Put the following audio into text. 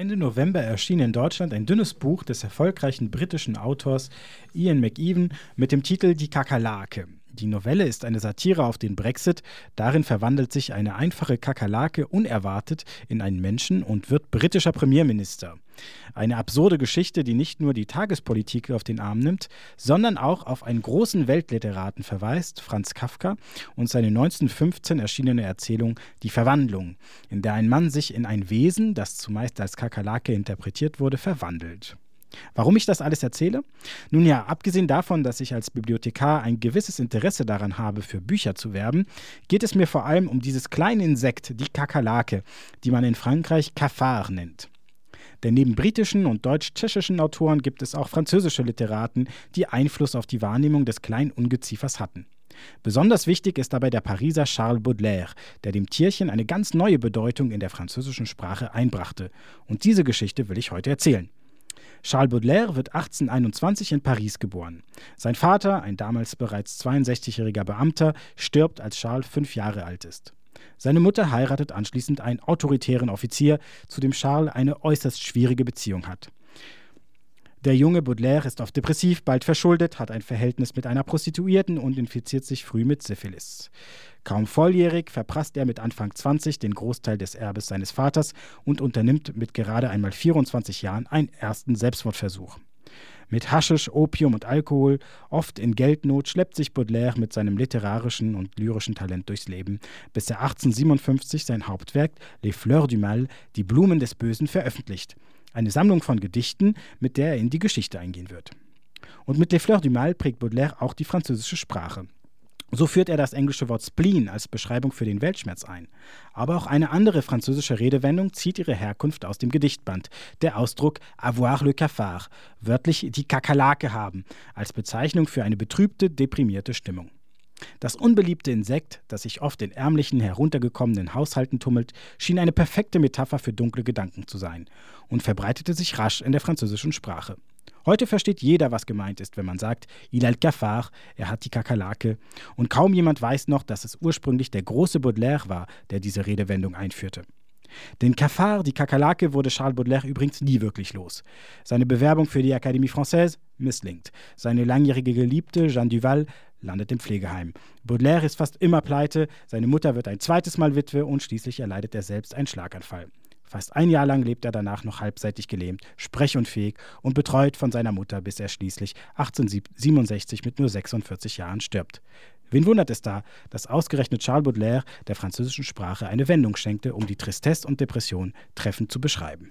Ende November erschien in Deutschland ein dünnes Buch des erfolgreichen britischen Autors Ian McEwan mit dem Titel Die Kakerlake. Die Novelle ist eine Satire auf den Brexit. Darin verwandelt sich eine einfache Kakerlake unerwartet in einen Menschen und wird britischer Premierminister. Eine absurde Geschichte, die nicht nur die Tagespolitik auf den Arm nimmt, sondern auch auf einen großen Weltliteraten verweist, Franz Kafka, und seine 1915 erschienene Erzählung Die Verwandlung, in der ein Mann sich in ein Wesen, das zumeist als Kakerlake interpretiert wurde, verwandelt. Warum ich das alles erzähle? Nun ja, abgesehen davon, dass ich als Bibliothekar ein gewisses Interesse daran habe, für Bücher zu werben, geht es mir vor allem um dieses kleine Insekt, die Kakerlake, die man in Frankreich Cafard nennt. Denn neben britischen und deutsch-tschechischen Autoren gibt es auch französische Literaten, die Einfluss auf die Wahrnehmung des kleinen Ungeziefers hatten. Besonders wichtig ist dabei der Pariser Charles Baudelaire, der dem Tierchen eine ganz neue Bedeutung in der französischen Sprache einbrachte. Und diese Geschichte will ich heute erzählen. Charles Baudelaire wird 1821 in Paris geboren. Sein Vater, ein damals bereits 62-jähriger Beamter, stirbt, als Charles fünf Jahre alt ist. Seine Mutter heiratet anschließend einen autoritären Offizier, zu dem Charles eine äußerst schwierige Beziehung hat. Der junge Baudelaire ist oft depressiv, bald verschuldet, hat ein Verhältnis mit einer Prostituierten und infiziert sich früh mit Syphilis. Kaum volljährig verprasst er mit Anfang 20 den Großteil des Erbes seines Vaters und unternimmt mit gerade einmal 24 Jahren einen ersten Selbstmordversuch. Mit Haschisch, Opium und Alkohol, oft in Geldnot, schleppt sich Baudelaire mit seinem literarischen und lyrischen Talent durchs Leben, bis er 1857 sein Hauptwerk Les Fleurs du Mal, die Blumen des Bösen, veröffentlicht – eine Sammlung von Gedichten, mit der er in die Geschichte eingehen wird. Und mit Les Fleurs du Mal prägt Baudelaire auch die französische Sprache. So führt er das englische Wort Spleen als Beschreibung für den Weltschmerz ein. Aber auch eine andere französische Redewendung zieht ihre Herkunft aus dem Gedichtband, der Ausdruck avoir le cafard, wörtlich die Kakerlake haben, als Bezeichnung für eine betrübte, deprimierte Stimmung. Das unbeliebte Insekt, das sich oft in ärmlichen, heruntergekommenen Haushalten tummelt, schien eine perfekte Metapher für dunkle Gedanken zu sein und verbreitete sich rasch in der französischen Sprache. Heute versteht jeder, was gemeint ist, wenn man sagt, il a le cafard, er hat die Kakerlake. Und kaum jemand weiß noch, dass es ursprünglich der große Baudelaire war, der diese Redewendung einführte. Den Cafard, die Kakerlake, wurde Charles Baudelaire übrigens nie wirklich los. Seine Bewerbung für die Académie Française misslingt. Seine langjährige Geliebte, Jeanne Duval, landet im Pflegeheim. Baudelaire ist fast immer pleite, seine Mutter wird ein zweites Mal Witwe und schließlich erleidet er selbst einen Schlaganfall. Fast ein Jahr lang lebt er danach noch halbseitig gelähmt, sprechunfähig und betreut von seiner Mutter, bis er schließlich 1867 mit nur 46 Jahren stirbt. Wen wundert es da, dass ausgerechnet Charles Baudelaire der französischen Sprache eine Wendung schenkte, um die Tristesse und Depression treffend zu beschreiben?